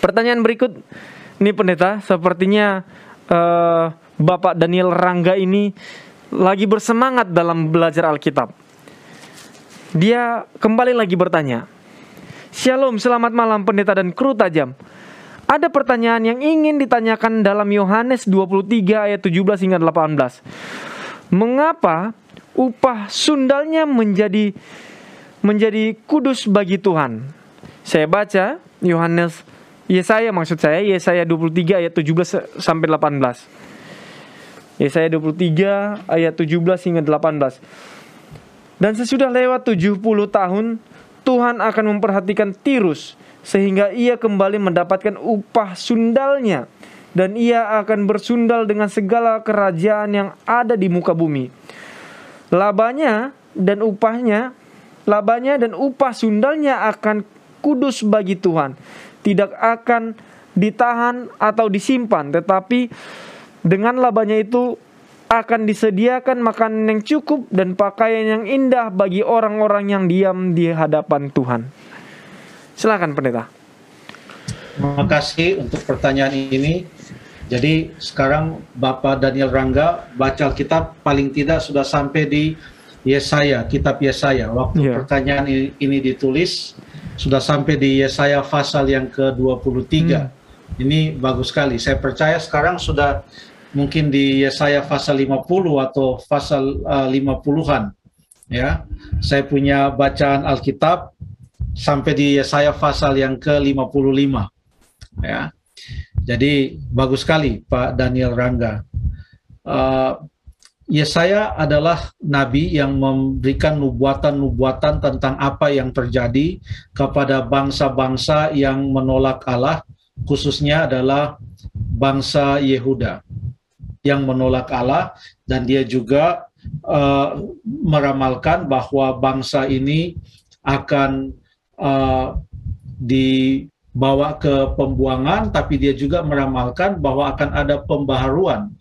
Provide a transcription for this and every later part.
Pertanyaan berikut ini pendeta, sepertinya uh, Bapak Daniel Rangga ini lagi bersemangat dalam belajar Alkitab. Dia kembali lagi bertanya, Shalom, selamat malam pendeta dan kru tajam. Ada pertanyaan yang ingin ditanyakan dalam Yohanes 23 ayat 17 hingga 18. Mengapa upah sundalnya menjadi menjadi kudus bagi Tuhan? Saya baca Yohanes Yesaya maksud saya Yesaya 23 ayat 17 sampai 18. Yesaya 23 ayat 17 hingga 18. Dan sesudah lewat 70 tahun Tuhan akan memperhatikan Tirus sehingga ia kembali mendapatkan upah sundalnya dan ia akan bersundal dengan segala kerajaan yang ada di muka bumi. Labanya dan upahnya, labanya dan upah sundalnya akan kudus bagi Tuhan tidak akan ditahan atau disimpan, tetapi dengan labanya itu akan disediakan makanan yang cukup dan pakaian yang indah bagi orang-orang yang diam di hadapan Tuhan. Silakan pendeta. Terima kasih untuk pertanyaan ini. Jadi sekarang Bapak Daniel Rangga baca Alkitab paling tidak sudah sampai di Yesaya, kitab Yesaya. Waktu yeah. pertanyaan ini, ini ditulis, sudah sampai di Yesaya pasal yang ke-23. Hmm. Ini bagus sekali. Saya percaya sekarang sudah mungkin di Yesaya pasal 50 atau pasal uh, 50-an. Ya. Saya punya bacaan Alkitab sampai di Yesaya pasal yang ke-55. Ya. Jadi bagus sekali Pak Daniel Rangga. Uh, Yesaya adalah nabi yang memberikan nubuatan-nubuatan tentang apa yang terjadi kepada bangsa-bangsa yang menolak Allah, khususnya adalah bangsa Yehuda yang menolak Allah. Dan dia juga uh, meramalkan bahwa bangsa ini akan uh, dibawa ke pembuangan tapi dia juga meramalkan bahwa akan ada pembaharuan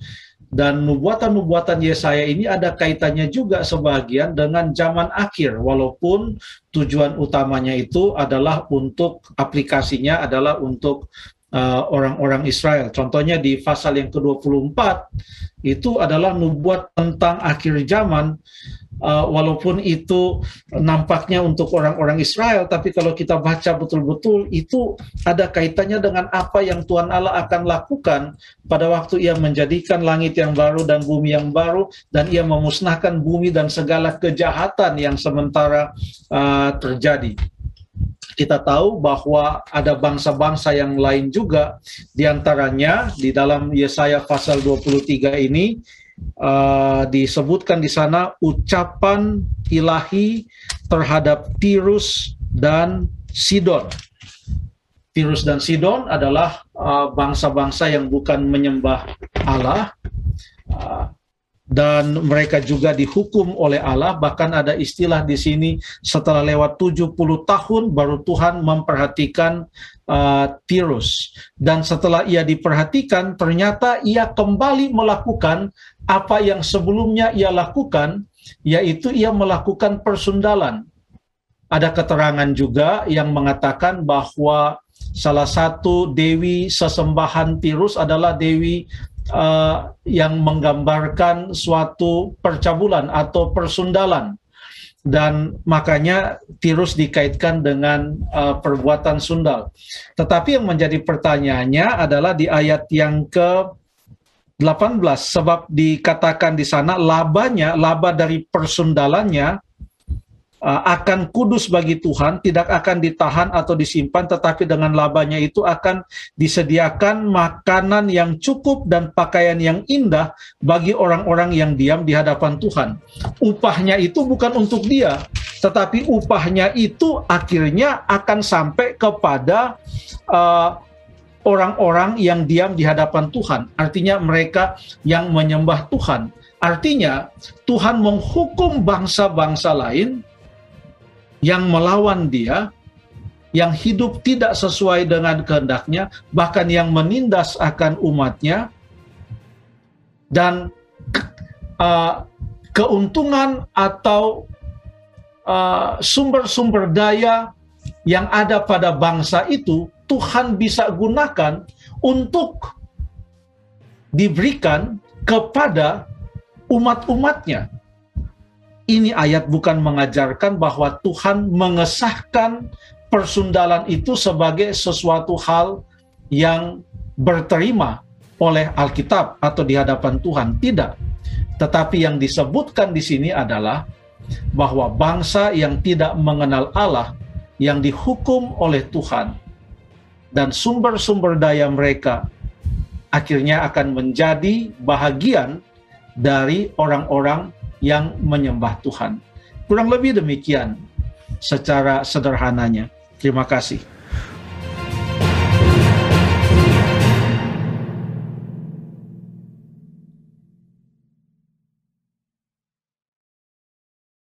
dan nubuatan-nubuatan Yesaya ini ada kaitannya juga sebagian dengan zaman akhir walaupun tujuan utamanya itu adalah untuk aplikasinya adalah untuk uh, orang-orang uh, Israel. Contohnya di pasal yang ke-24 itu adalah nubuat tentang akhir zaman uh, walaupun itu nampaknya untuk orang-orang Israel, tapi kalau kita baca betul-betul itu ada kaitannya dengan apa yang Tuhan Allah akan lakukan pada waktu Ia menjadikan langit yang baru dan bumi yang baru, dan Ia memusnahkan bumi dan segala kejahatan yang sementara uh, terjadi. Kita tahu bahwa ada bangsa-bangsa yang lain juga di antaranya di dalam Yesaya pasal 23 ini uh, disebutkan di sana ucapan ilahi terhadap Tirus dan Sidon. Tirus dan Sidon adalah uh, bangsa-bangsa uh, yang bukan menyembah Allah, dan mereka juga dihukum oleh Allah. Bahkan ada istilah di sini setelah lewat 70 tahun baru Tuhan memperhatikan uh, Tirus. Dan setelah ia diperhatikan ternyata ia kembali melakukan apa yang sebelumnya ia lakukan yaitu ia melakukan persundalan. Ada keterangan juga yang mengatakan bahwa salah satu dewi sesembahan Tirus adalah dewi uh, yang menggambarkan suatu percabulan atau persundalan dan makanya tirus dikaitkan dengan uh, perbuatan sundal. Tetapi yang menjadi pertanyaannya adalah di ayat yang ke 18 sebab dikatakan di sana labanya laba dari persundalannya akan kudus bagi Tuhan, tidak akan ditahan atau disimpan, tetapi dengan labanya itu akan disediakan makanan yang cukup dan pakaian yang indah bagi orang-orang yang diam di hadapan Tuhan. Upahnya itu bukan untuk dia, tetapi upahnya itu akhirnya akan sampai kepada uh, orang-orang yang diam di hadapan Tuhan. Artinya mereka yang menyembah Tuhan. Artinya Tuhan menghukum bangsa-bangsa lain yang melawan dia, yang hidup tidak sesuai dengan kehendaknya, bahkan yang menindas akan umatnya, dan uh, keuntungan atau uh, sumber-sumber uh, daya yang ada pada bangsa itu Tuhan bisa gunakan untuk diberikan kepada umat-umatnya. Ini ayat bukan mengajarkan bahwa Tuhan mengesahkan persundalan itu sebagai sesuatu hal yang berterima oleh Alkitab atau di hadapan Tuhan. Tidak. Tetapi yang disebutkan di sini adalah bahwa bangsa yang tidak mengenal Allah yang dihukum oleh Tuhan dan sumber-sumber daya mereka akhirnya akan menjadi bahagian dari orang-orang yang menyembah Tuhan. Kurang lebih demikian secara sederhananya. Terima kasih.